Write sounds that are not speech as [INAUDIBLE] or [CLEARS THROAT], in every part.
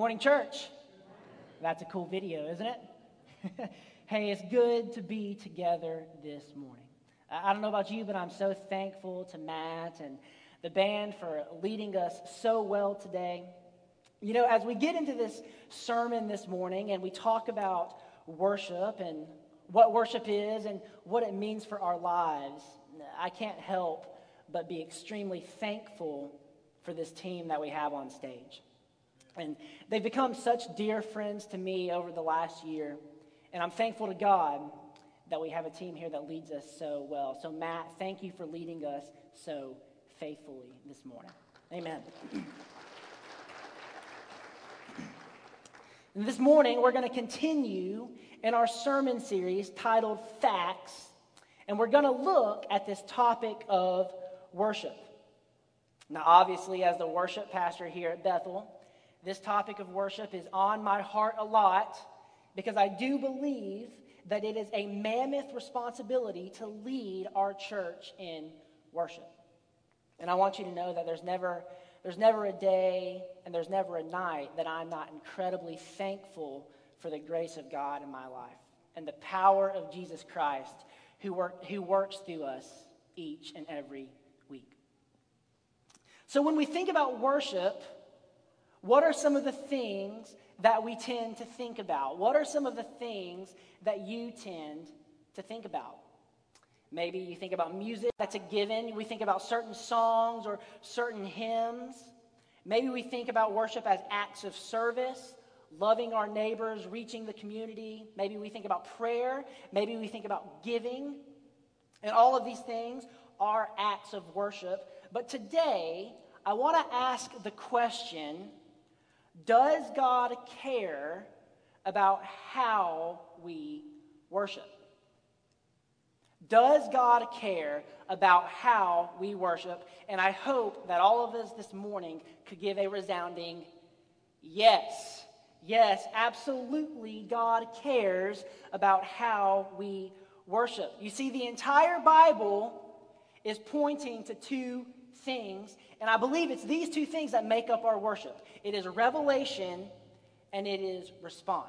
morning, church. That's a cool video, isn't it? [LAUGHS] hey, it's good to be together this morning. I don't know about you, but I'm so thankful to Matt and the band for leading us so well today. You know, as we get into this sermon this morning and we talk about worship and what worship is and what it means for our lives, I can't help but be extremely thankful for this team that we have on stage. And they've become such dear friends to me over the last year. And I'm thankful to God that we have a team here that leads us so well. So, Matt, thank you for leading us so faithfully this morning. Amen. And this morning, we're going to continue in our sermon series titled Facts, and we're going to look at this topic of worship. Now, obviously, as the worship pastor here at Bethel, this topic of worship is on my heart a lot because I do believe that it is a mammoth responsibility to lead our church in worship. And I want you to know that there's never, there's never a day and there's never a night that I'm not incredibly thankful for the grace of God in my life and the power of Jesus Christ who, work, who works through us each and every week. So when we think about worship, what are some of the things that we tend to think about? What are some of the things that you tend to think about? Maybe you think about music, that's a given. We think about certain songs or certain hymns. Maybe we think about worship as acts of service, loving our neighbors, reaching the community. Maybe we think about prayer. Maybe we think about giving. And all of these things are acts of worship. But today, I want to ask the question does God care about how we worship? Does God care about how we worship? And I hope that all of us this morning could give a resounding yes. Yes, absolutely, God cares about how we worship. You see, the entire Bible is pointing to two things, and I believe it's these two things that make up our worship it is revelation and it is response.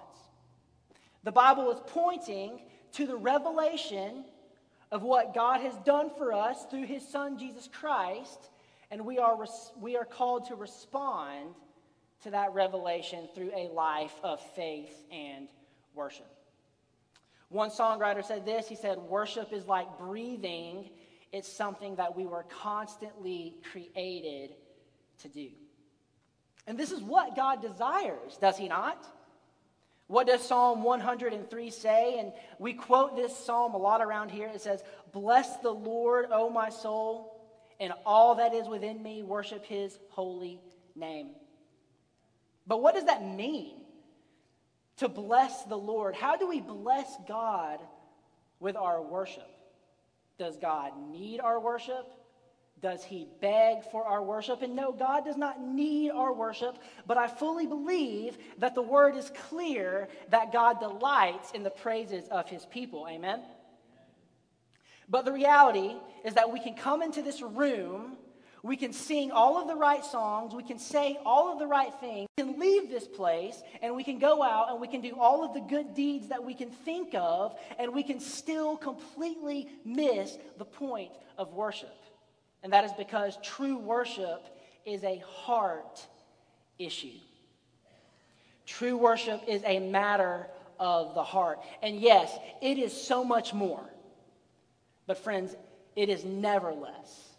The Bible is pointing to the revelation of what God has done for us through his son Jesus Christ, and we are, we are called to respond to that revelation through a life of faith and worship. One songwriter said this he said, Worship is like breathing it's something that we were constantly created to do. And this is what God desires, does He not? What does Psalm 103 say? And we quote this psalm a lot around here. It says, Bless the Lord, O my soul, and all that is within me, worship His holy name. But what does that mean? To bless the Lord. How do we bless God with our worship? Does God need our worship? Does he beg for our worship? And no, God does not need our worship, but I fully believe that the word is clear that God delights in the praises of his people. Amen? But the reality is that we can come into this room we can sing all of the right songs. We can say all of the right things. We can leave this place and we can go out and we can do all of the good deeds that we can think of, and we can still completely miss the point of worship. And that is because true worship is a heart issue. True worship is a matter of the heart. And yes, it is so much more. But, friends, it is never less.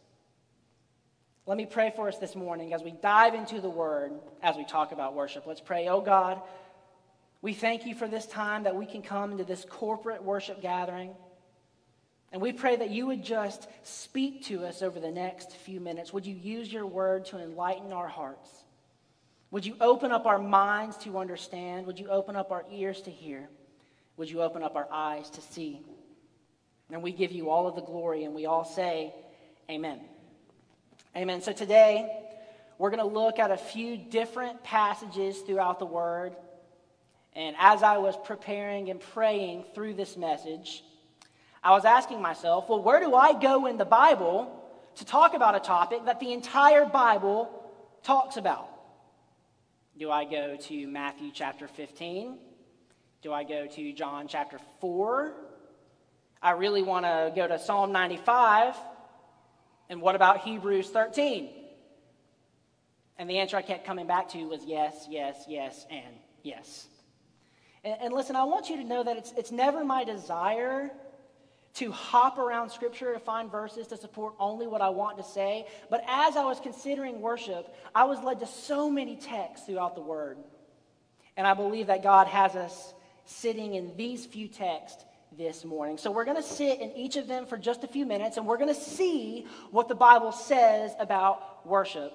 Let me pray for us this morning as we dive into the word as we talk about worship. Let's pray. Oh God, we thank you for this time that we can come into this corporate worship gathering. And we pray that you would just speak to us over the next few minutes. Would you use your word to enlighten our hearts? Would you open up our minds to understand? Would you open up our ears to hear? Would you open up our eyes to see? And we give you all of the glory, and we all say, Amen. Amen. So today, we're going to look at a few different passages throughout the Word. And as I was preparing and praying through this message, I was asking myself, well, where do I go in the Bible to talk about a topic that the entire Bible talks about? Do I go to Matthew chapter 15? Do I go to John chapter 4? I really want to go to Psalm 95. And what about Hebrews 13? And the answer I kept coming back to was yes, yes, yes, and yes. And, and listen, I want you to know that it's, it's never my desire to hop around Scripture to find verses to support only what I want to say. But as I was considering worship, I was led to so many texts throughout the Word. And I believe that God has us sitting in these few texts this morning. So we're going to sit in each of them for just a few minutes and we're going to see what the Bible says about worship.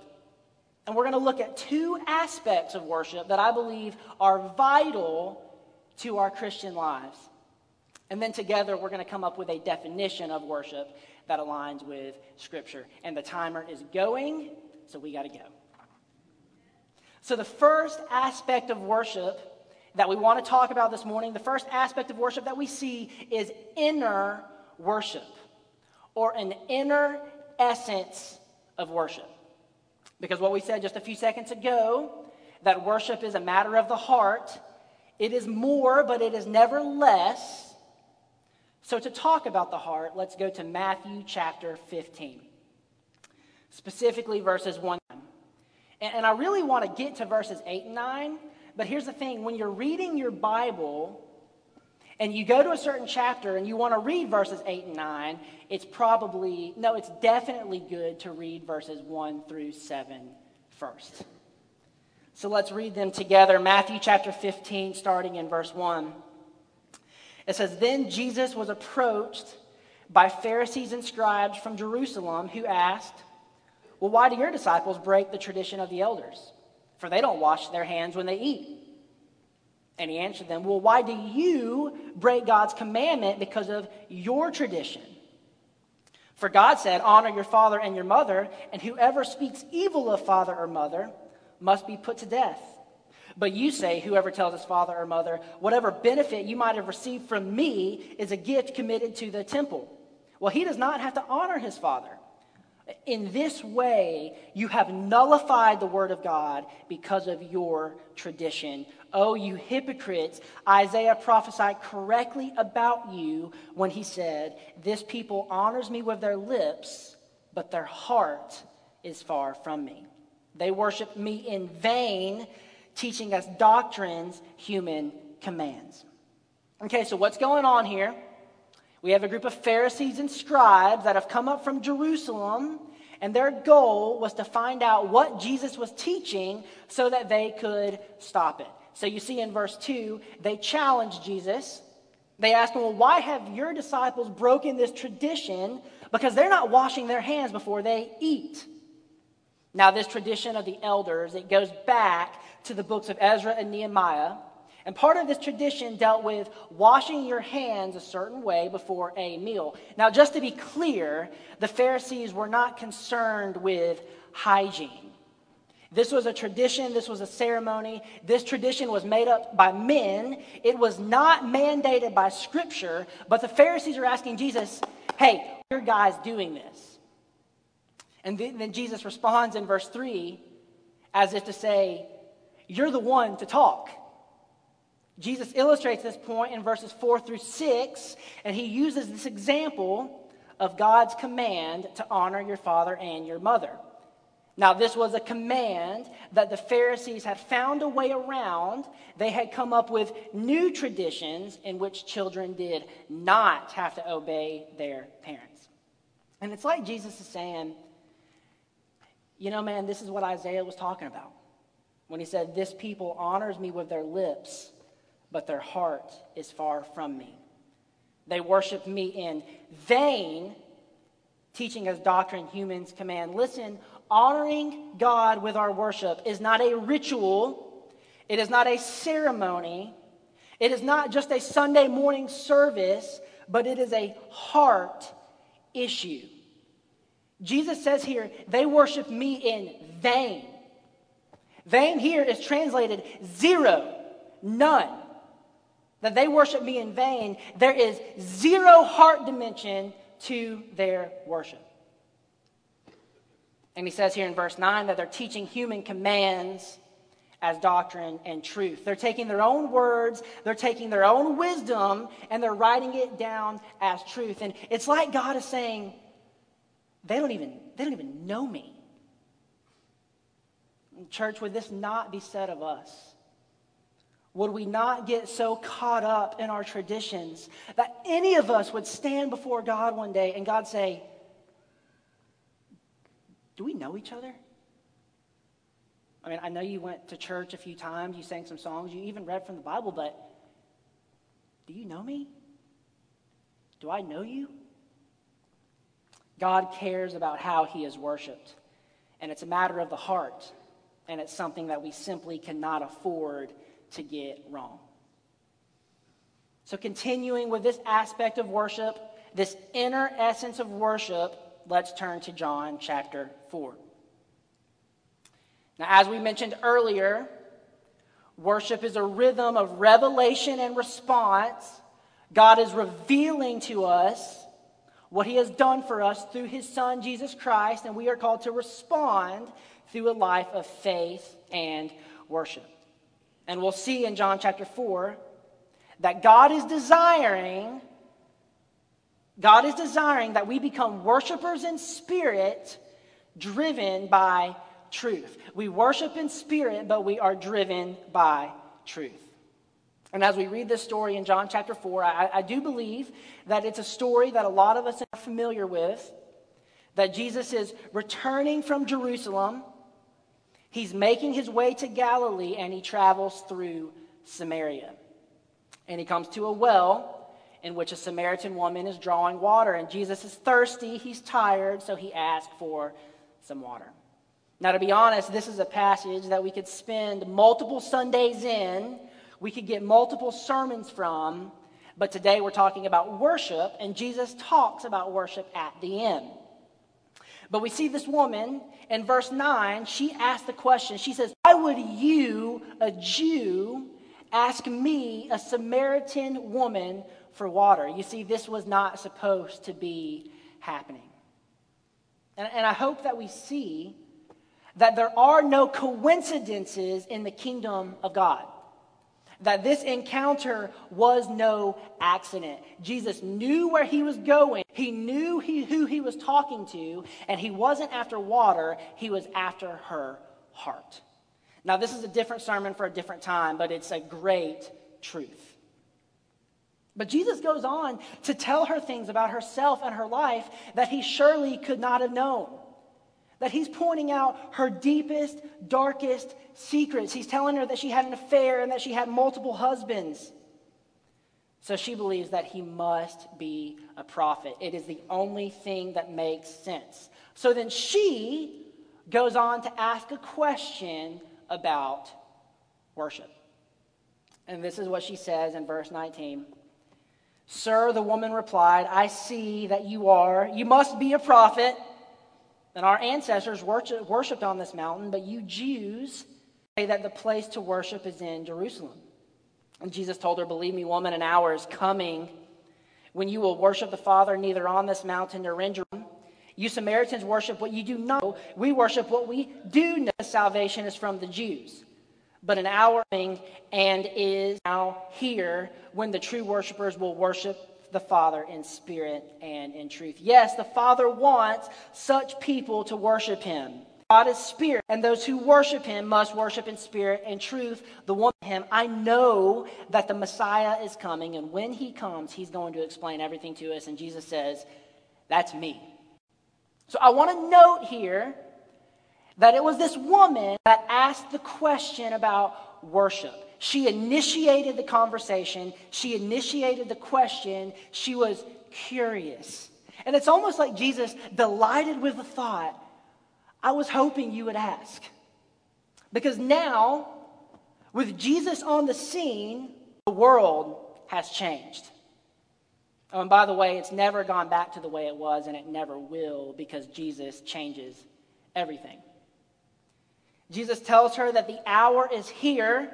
And we're going to look at two aspects of worship that I believe are vital to our Christian lives. And then together, we're going to come up with a definition of worship that aligns with Scripture. And the timer is going, so we got to go. So, the first aspect of worship that we want to talk about this morning, the first aspect of worship that we see is inner worship, or an inner essence of worship. Because what we said just a few seconds ago, that worship is a matter of the heart, it is more, but it is never less so, to talk about the heart, let's go to Matthew chapter 15, specifically verses 1. And, I really want to get to verses 8 and 9, but here's the thing when you're reading your Bible, and you go to a certain chapter and you want to read verses 8 and 9, it's probably, no, it's definitely good to read verses 1 through 7 first. So let's read them together. Matthew chapter 15, starting in verse 1. It says, Then Jesus was approached by Pharisees and scribes from Jerusalem who asked, Well, why do your disciples break the tradition of the elders? For they don't wash their hands when they eat. And he answered them, Well, why do you break God's commandment because of your tradition? For God said, Honor your father and your mother, and whoever speaks evil of father or mother must be put to death. But you say, whoever tells his father or mother, whatever benefit you might have received from me is a gift committed to the temple. Well, he does not have to honor his father. In this way, you have nullified the word of God because of your tradition. Oh, you hypocrites, Isaiah prophesied correctly about you when he said, This people honors me with their lips, but their heart is far from me. They worship me in vain teaching us doctrines human commands. Okay, so what's going on here? We have a group of Pharisees and scribes that have come up from Jerusalem, and their goal was to find out what Jesus was teaching so that they could stop it. So you see in verse 2, they challenge Jesus. They ask him, Well, why have your disciples broken this tradition? Because they're not washing their hands before they eat. Now, this tradition of the elders, it goes back to the books of Ezra and Nehemiah. And part of this tradition dealt with washing your hands a certain way before a meal. Now, just to be clear, the Pharisees were not concerned with hygiene. This was a tradition, this was a ceremony. This tradition was made up by men. It was not mandated by Scripture, but the Pharisees are asking Jesus, hey, your guys doing this? And then Jesus responds in verse 3 as if to say, you're the one to talk. Jesus illustrates this point in verses 4 through 6, and he uses this example of God's command to honor your father and your mother. Now, this was a command that the Pharisees had found a way around. They had come up with new traditions in which children did not have to obey their parents. And it's like Jesus is saying, you know, man, this is what Isaiah was talking about when he said, This people honors me with their lips, but their heart is far from me. They worship me in vain, teaching as doctrine humans command. Listen, honoring God with our worship is not a ritual, it is not a ceremony, it is not just a Sunday morning service, but it is a heart issue. Jesus says here, they worship me in vain. Vain here is translated zero, none. That they worship me in vain. There is zero heart dimension to their worship. And he says here in verse 9 that they're teaching human commands as doctrine and truth. They're taking their own words, they're taking their own wisdom, and they're writing it down as truth. And it's like God is saying, they don't even, they don't even know me. Church, would this not be said of us? Would we not get so caught up in our traditions that any of us would stand before God one day and God say, Do we know each other? I mean, I know you went to church a few times, you sang some songs, you even read from the Bible, but do you know me? Do I know you? God cares about how he is worshiped, and it's a matter of the heart, and it's something that we simply cannot afford to get wrong. So, continuing with this aspect of worship, this inner essence of worship, let's turn to John chapter 4. Now, as we mentioned earlier, worship is a rhythm of revelation and response. God is revealing to us what He has done for us through His Son, Jesus Christ, and we are called to respond through a life of faith and worship. And we'll see in John chapter 4 that God is desiring God is desiring that we become worshipers in spirit driven by truth. We worship in spirit, but we are driven by truth. And as we read this story in John chapter 4, I, I, do believe that it's a story that a lot of us are familiar with. That Jesus is returning from Jerusalem, he's making his way to Galilee, and he travels through Samaria. And he comes to a well in which a Samaritan woman is drawing water. And Jesus is thirsty, he's tired, so he asks for some water. Now, to be honest, this is a passage that we could spend multiple Sundays in, we could get multiple sermons from, but today we're talking about worship, and Jesus talks about worship at the end. But we see this woman in verse 9, she asks the question. She says, Why would you, a Jew, ask me, a Samaritan woman, for water? You see, this was not supposed to be happening. And, and I hope that we see that there are no coincidences in the kingdom of God. That this encounter was no accident. Jesus knew where he was going. He knew he, who he was talking to, and he wasn't after water, he was after her heart. Now, this is a different sermon for a different time, but it's a great truth. But Jesus goes on to tell her things about herself and her life that he surely could not have known. That he's pointing out her deepest, darkest secrets. He's telling her that she had an affair and that she had multiple husbands. So she believes that he must be a prophet. It is the only thing that makes sense. So then she goes on to ask a question about worship. And this is what she says in verse 19. Sir, the woman replied, I see that you are. You must be a prophet. And our ancestors worshiped on this mountain, but you Jews say that the place to worship is in Jerusalem. And Jesus told her, Believe me, woman, an hour is coming when you will worship the Father neither on this mountain nor in Jerusalem. You Samaritans worship what you do not know. We worship what we do know. Salvation is from the Jews. But an hour coming and is now here when the true worshipers will worship the Father in spirit and in truth. Yes, the Father wants such people to worship him. God is spirit, and those who worship him must worship in spirit and truth. The one him, I know that the Messiah is coming, and when he comes, he's going to explain everything to us. And Jesus says, That's me. So I want to note here that it was this woman that asked the question about worship. She initiated the conversation, she initiated the question, she was curious. And it's almost like Jesus delighted with the thought, I was hoping you would ask. Because now, with Jesus on the scene, the world has changed. Oh, and by the way, it's never gone back to the way it was, and it never will because Jesus changes everything. Jesus tells her that the hour is here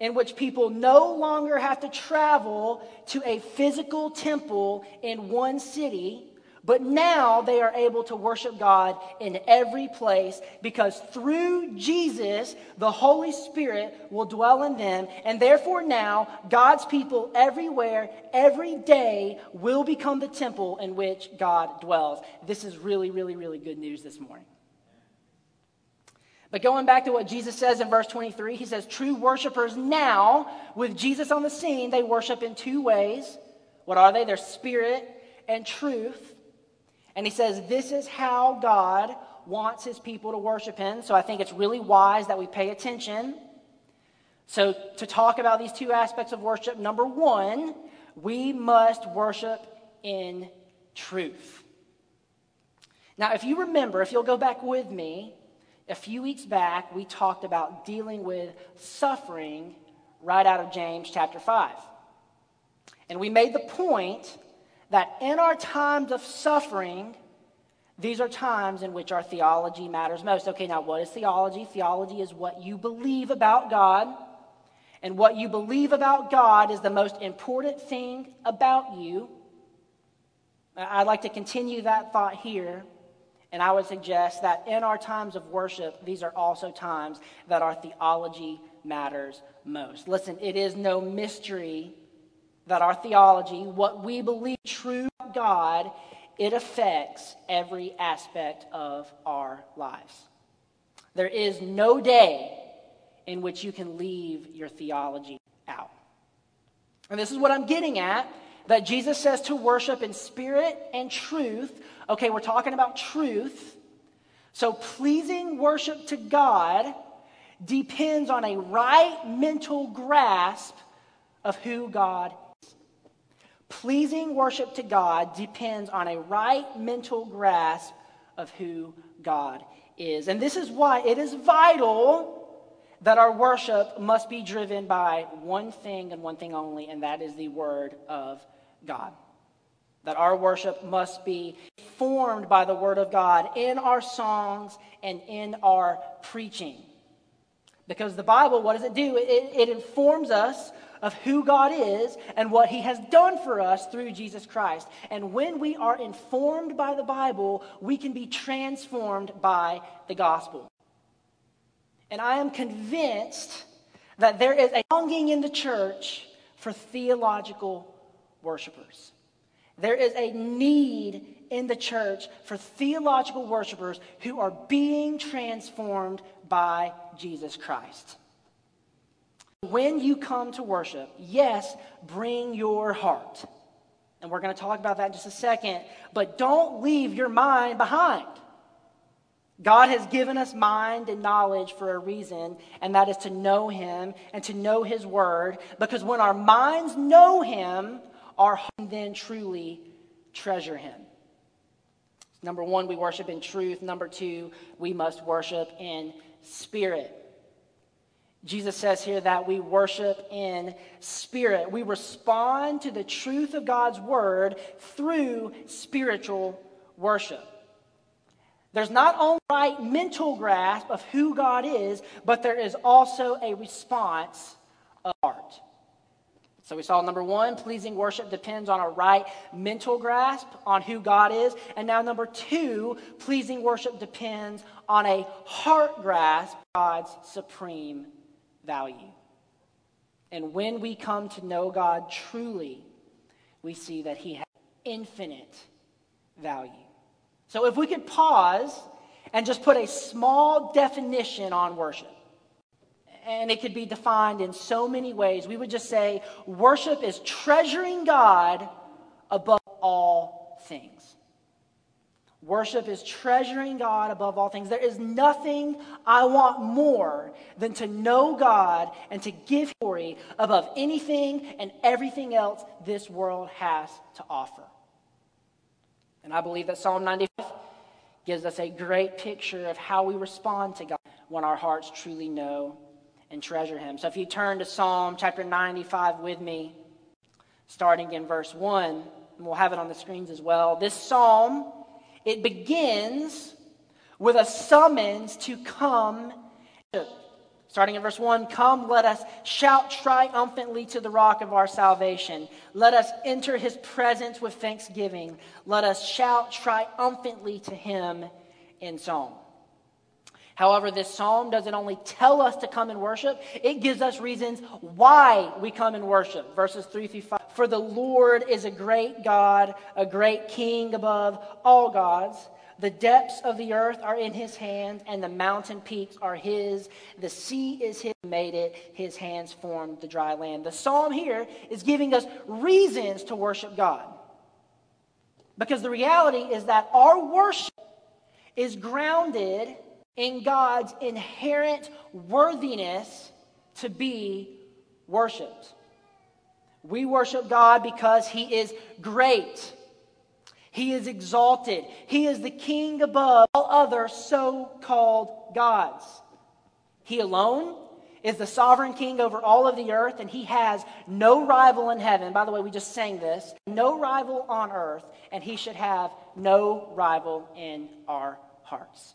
in which people no longer have to travel to a physical temple in one city, But now they are able to worship God in every place because through Jesus, the Holy Spirit will dwell in them. And therefore, now, God's people everywhere, every day, will become the temple in which God dwells. This is really, really, really good news this morning. But going back to what Jesus says in verse 23, he says, True worshipers now, with Jesus on the scene, they worship in two ways. What are they? They're spirit and truth. And he says, This is how God wants his people to worship him. So I think it's really wise that we pay attention. So, to talk about these two aspects of worship, number one, we must worship in truth. Now, if you remember, if you'll go back with me, a few weeks back, we talked about dealing with suffering right out of James chapter 5. And we made the point that in our times of suffering, these are times in which our theology matters most. Okay, now what is theology? Theology is what you believe about God. And what you believe about God is the most important thing about you. I'd like to continue that thought here. And I would suggest that in our times of worship, these are also times that our theology matters most. Listen, it is no mystery that our theology, what we believe true God, it affects every aspect of our lives. There is no day in which you can leave your theology out. And this is what I'm getting at that Jesus says to worship in spirit and truth. Okay, we're talking about truth. So pleasing worship to God depends on a right mental grasp of who God is. Pleasing worship to God depends on a right mental grasp of who God is. And this is why it is vital that our worship must be driven by one thing and one thing only, and that is the Word of God. That our worship must be formed by the Word of God in our songs and in our preaching. Because the Bible, what does it do? It, it informs us of who God is and what He has done for us through Jesus Christ. And when we are informed by the Bible, we can be transformed by the gospel. And I am convinced that there is a longing in the church for theological worshipers. There is a need in the church for theological worshipers who are being transformed by Jesus Christ. When you come to worship, yes, bring your heart. And we're going to talk about that in just a second. But don't leave your mind behind. God has given us mind and knowledge for a reason, and that is to know Him and to know His Word. Because when our minds know Him, our hearts then truly treasure Him. Number one, we worship in truth. Number two, we must worship in spirit. Jesus says here that we worship in spirit. We respond to the truth of God's word through spiritual worship. There's not only right mental grasp of who God is, but there is also a response of heart. So we saw number one, pleasing worship depends on a right mental grasp on who God is. And now number two, pleasing worship depends on a heart grasp God's supreme value. And when we come to know God truly, we see that He has infinite value. So if we could pause and just put a small definition on worship, and it could be defined in so many ways, we would just say worship is treasuring God above all things. Worship is treasuring God above all things. There is nothing I want more than to know God and to give glory above anything and everything else this world has to offer. And I believe that Psalm 95 gives us a great picture of how we respond to God when our hearts truly know and treasure Him. So if you turn to Psalm chapter 95 with me, starting in verse 1, and we'll have it on the screens as well. This psalm it begins with a summons to come. Starting in verse 1 Come, let us shout triumphantly to the rock of our salvation. Let us enter his presence with thanksgiving. Let us shout triumphantly to him in song. However, this psalm doesn't only tell us to come and worship, it gives us reasons why we come and worship. Verses 3 through 5. For the Lord is a great God, a great king above all gods. The depths of the earth are in his hand, and the mountain peaks are his. The sea is his, made it. His hands formed the dry land. The psalm here is giving us reasons to worship God. Because the reality is that our worship is grounded in God's inherent worthiness to be worshiped. We worship God because he is great. He is exalted. He is the king above all other so called gods. He alone is the sovereign king over all of the earth, and he has no rival in heaven. By the way, we just sang this no rival on earth, and he should have no rival in our hearts.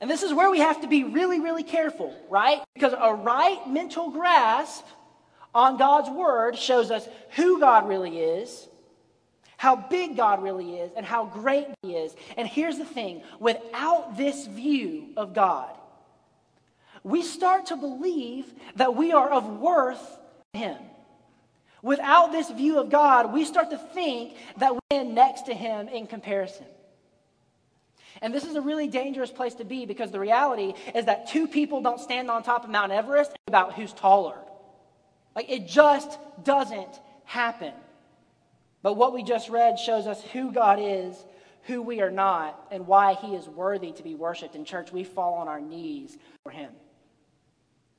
And this is where we have to be really, really careful, right? Because a right mental grasp on God's word shows us who God really is how big God really is and how great He is. And here's the thing without this view of God, we start to believe that we are of worth to Him. Without this view of God, we start to think that we're next to Him in comparison. And this is a really dangerous place to be because the reality is that two people don't stand on top of Mount Everest about who's taller. Like it just doesn't happen. But what we just read shows us who God is, who we are not, and why he is worthy to be worshiped. In church, we fall on our knees for him.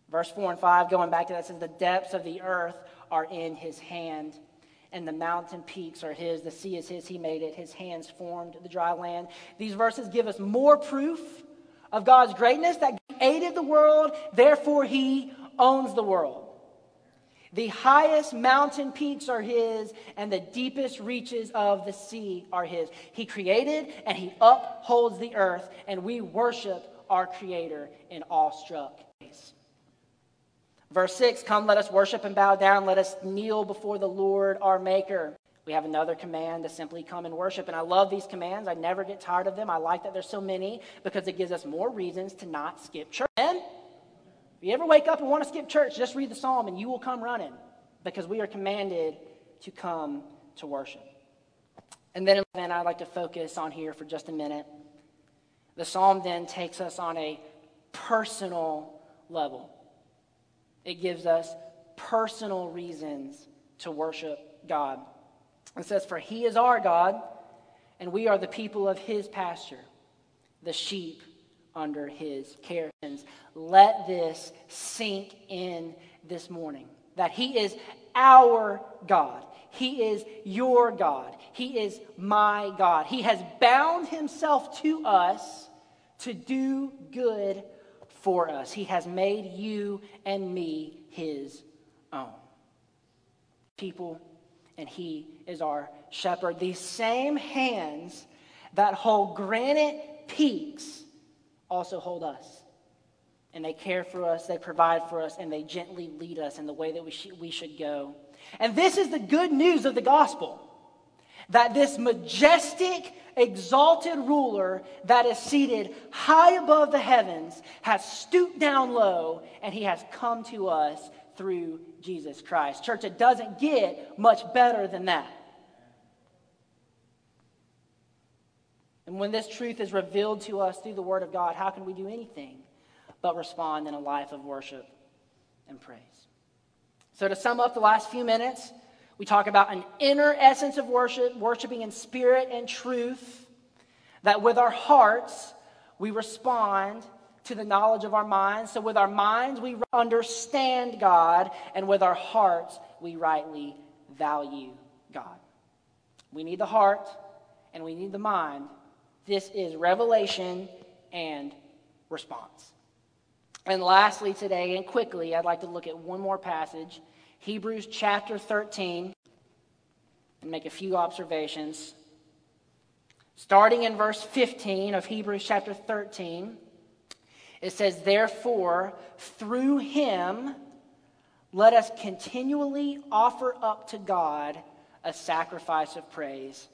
Verse 4 and 5, going back to that, says, The depths of the earth are in his hand, and the mountain peaks are his. The sea is his, he made it. His hands formed the dry land. These verses give us more proof of God's greatness that created the world, therefore, he owns the world. The highest mountain peaks are his, and the deepest reaches of the sea are his. He created and he upholds the earth, and we worship our Creator in awestruck. Verse 6 Come, let us worship and bow down. Let us kneel before the Lord our Maker. We have another command to simply come and worship. And I love these commands. I never get tired of them. I like that there's so many because it gives us more reasons to not skip church. Amen? If you ever wake up and want to skip church, just read the psalm and you will come running because we are commanded to come to worship. And then, then I'd like to focus on here for just a minute. The psalm then takes us on a personal level. It gives us personal reasons to worship God. It says, For he is our God, and we are the people of his pasture, the sheep under his care. Let this sink in this morning that he is our God. He is your God. He is my God. He has bound himself to us to do good for us. He has made you and me his own. People, and he is our shepherd. These same hands that hold granite peaks also hold us. And they care for us, they provide for us, and they gently lead us in the way that we, sh- we should go. And this is the good news of the gospel that this majestic, exalted ruler that is seated high above the heavens has stooped down low and he has come to us through Jesus Christ. Church, it doesn't get much better than that. And when this truth is revealed to us through the Word of God, how can we do anything but respond in a life of worship and praise? So, to sum up the last few minutes, we talk about an inner essence of worship, worshiping in spirit and truth, that with our hearts we respond to the knowledge of our minds. So, with our minds, we understand God, and with our hearts, we rightly value God. We need the heart and we need the mind this is revelation and response. And lastly, today and quickly, I'd like to look at one more passage Hebrews chapter 13 and make a few observations. Starting in verse 15 of Hebrews chapter 13, It says, Therefore, through him, let us continually offer up to God a sacrifice of praise.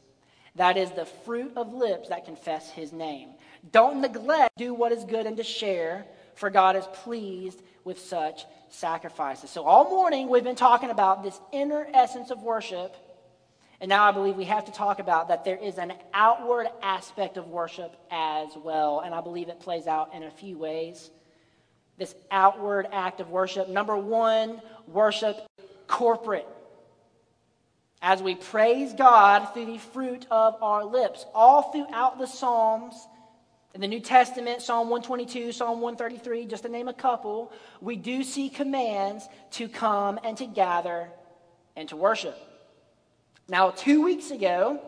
That is the fruit of lips that confess his name. Don't neglect do what is good and to share, for God is pleased with such sacrifices. So all morning we've been talking about this inner essence of worship. And now I believe we have to talk about that there is an outward aspect of worship as well. And I believe it plays out in a few ways. This outward act of worship. Number one, worship corporate as we praise God through the fruit of our lips. All throughout the Psalms, in the New Testament, Psalm 122, Psalm 133, just to name a couple, we do see commands to come and to gather and to worship. Now, two weeks ago,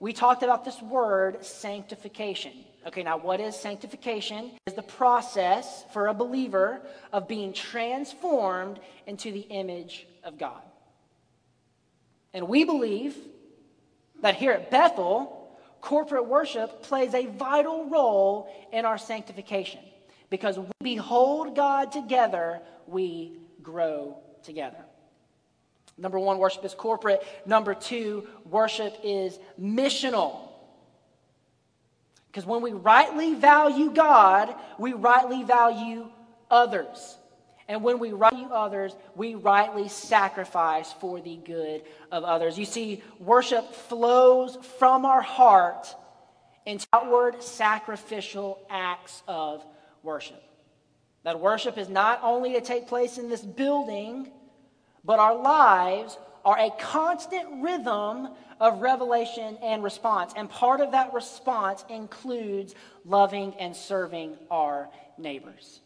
we talked about this word sanctification. Okay, now what is sanctification? Is the process for a believer of being transformed into the image of God. And we believe that here at Bethel, corporate worship plays a vital role in our sanctification. Because we behold God together, we grow together. Number one, worship is corporate. Number two, worship is missional. Because when we rightly value God, we rightly value others. And when we others, we rightly sacrifice for the good of others. You see, worship flows from our heart into outward sacrificial acts of worship. That worship is not only to take place in this building, but our lives are a constant rhythm of revelation and response. And part of that response includes loving and serving our neighbors.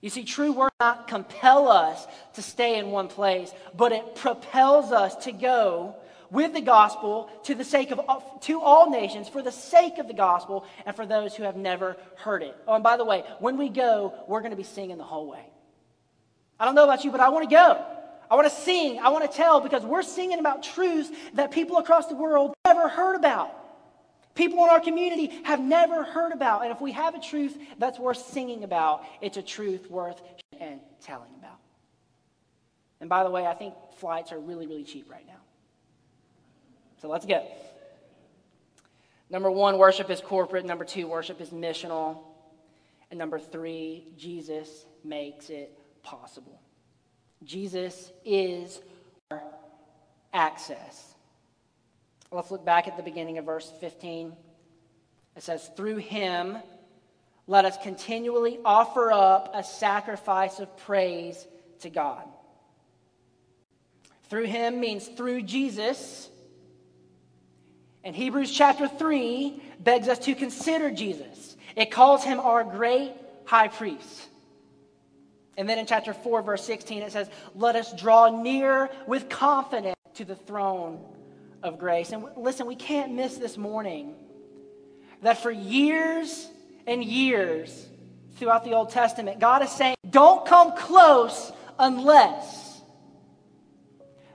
You see, true work not compel us to stay in one place, but it propels us to go with the gospel to the sake of to all nations for the sake of the gospel and for those who have never heard it. Oh, and by the way, when we go, we're going to be singing the whole way. I don't know about you, but I want to go. I want to sing. I want to tell because we're singing about truths that people across the world never heard about. People in our community have never heard about. And if we have a truth that's worth singing about, it's a truth worth and telling about. And by the way, I think flights are really, really cheap right now. So let's go. Number one, worship is corporate. Number two, worship is missional. And number three, Jesus makes it possible. Jesus is our access. Let's look back at the beginning of verse 15. It says, Through him, let us continually offer up a sacrifice of praise to God. Through him means through Jesus. And Hebrews chapter 3 begs us to consider Jesus. It calls him our great high priest. And then in chapter 4, verse 16, it says, Let us draw near with confidence to the throne of grace. And listen, we can't miss this morning that for years and years throughout the Old Testament, God is saying, don't come close unless.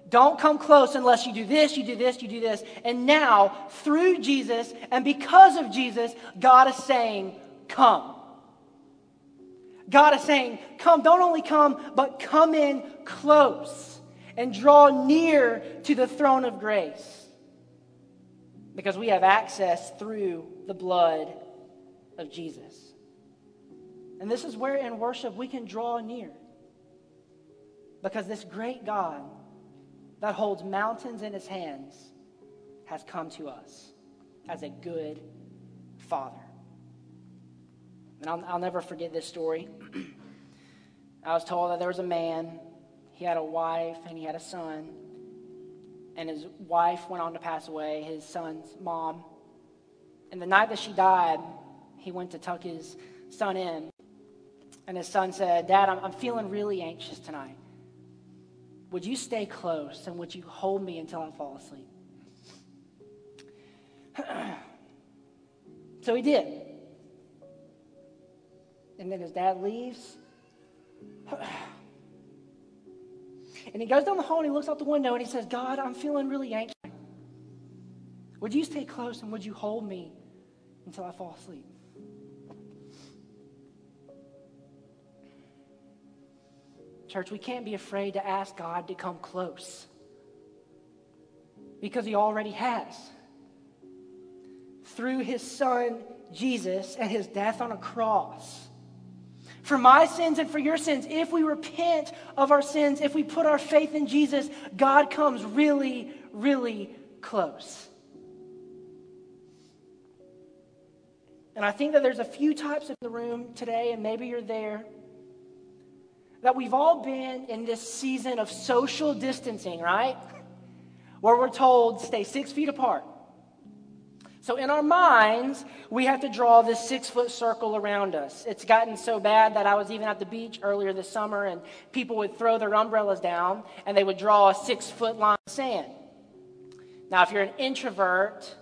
Don't come close unless you do this, you do this, you do this. And now, through Jesus and because of Jesus, God is saying, come. God is saying, come, don't only come, but come in close and draw near to the throne of grace because we have access through the blood of Jesus. And this is where in worship we can draw near because this great God that holds mountains in his hands has come to us as a good father. And I'll, I'll never forget this story. [CLEARS THROAT] I was told that there was a man he had a wife and he had a son. And his wife went on to pass away, his son's mom. And the night that she died, he went to tuck his son in. And his son said, Dad, I'm, I'm feeling really anxious tonight. Would you stay close and would you hold me until I fall asleep? [CLEARS THROAT] so he did. And then his dad leaves. [CLEARS THROAT] And he goes down the hall and he looks out the window and he says, God, I'm feeling really anxious. Would you stay close and would you hold me until I fall asleep? Church, we can't be afraid to ask God to come close because He already has. Through His Son, Jesus, and His death on a cross, for my sins and for your sins, if we repent of our sins, if we put our faith in Jesus, God comes really, really close. And I think that there's a few types in the room today, and maybe you're there, that we've all been in this season of social distancing, right? [LAUGHS] Where we're told stay six feet apart. So in our minds, we have to draw this six foot circle around us. It's gotten so bad that I was even at the beach earlier this summer, and people would throw their umbrellas down and they would draw a six foot line of sand. Now, if you're an introvert,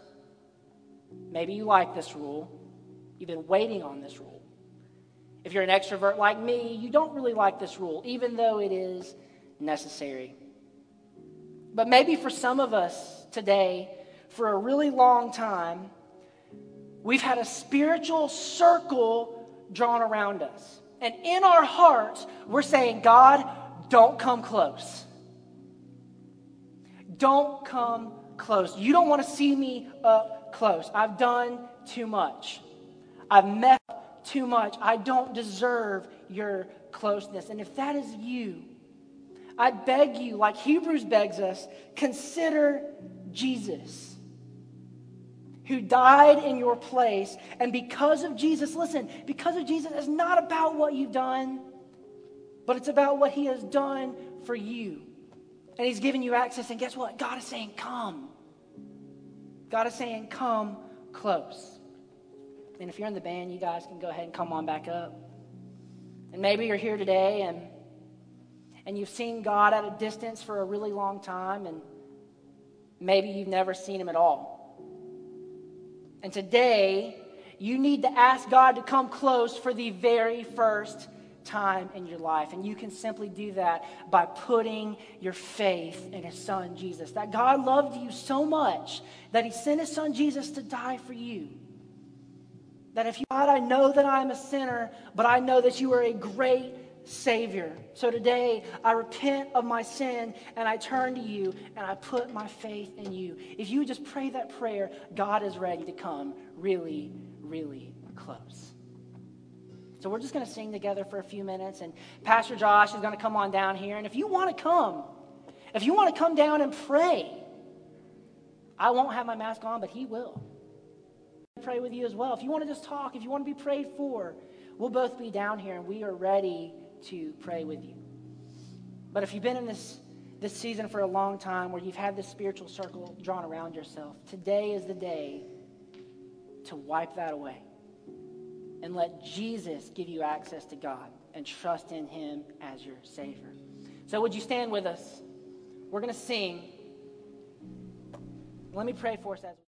maybe you like this rule. You've been waiting on this rule. If you're an extrovert like me, you don't really like this rule, even though it is necessary. But maybe for some of us today, for a really long time, we've had a spiritual circle drawn around us. And in our hearts, we're saying, God, don't come close. Don't come close. You don't want to see me up close. I've done too much. I've messed too much. I don't deserve your closeness. And if that is you, I beg you, like Hebrews begs us, consider Jesus, who died in your place. And because of Jesus, listen, because of Jesus, it's not about what you've done, but it's about what he has done for you. And he's given you access. And guess what? God is saying, come. God is saying, come close. And if you're in the band, you guys can go ahead and come on back up. And maybe you're here today and and you've seen God at a distance for a really long time and maybe you've never seen him at all. And today, you need to ask God to come close for the very first time in your life. And you can simply do that by putting your faith in His Son, Jesus. That God loved you so much that He sent His Son, Jesus, to die for you. That if you, God, I know that I'm a sinner, but I know that you are a great Savior. So today, I repent of my sin and I turn to you and I put my faith in you. If you just pray that prayer, God is ready to come really, really close. So we're just going to sing together for a few minutes, and Pastor Josh is going to come on down here. And if you want to come, if you want to come down and pray, I won't have my mask on, but he will pray with you as well. If you want to just talk, if you want to be prayed for, we'll both be down here and we are ready to pray with you. But if you've been in this, this season for a long time where you've had this spiritual circle drawn around yourself, today is the day to wipe that away and let Jesus give you access to God and trust in Him as your Savior. So, would you stand with us? We're going to sing. Let me pray for us as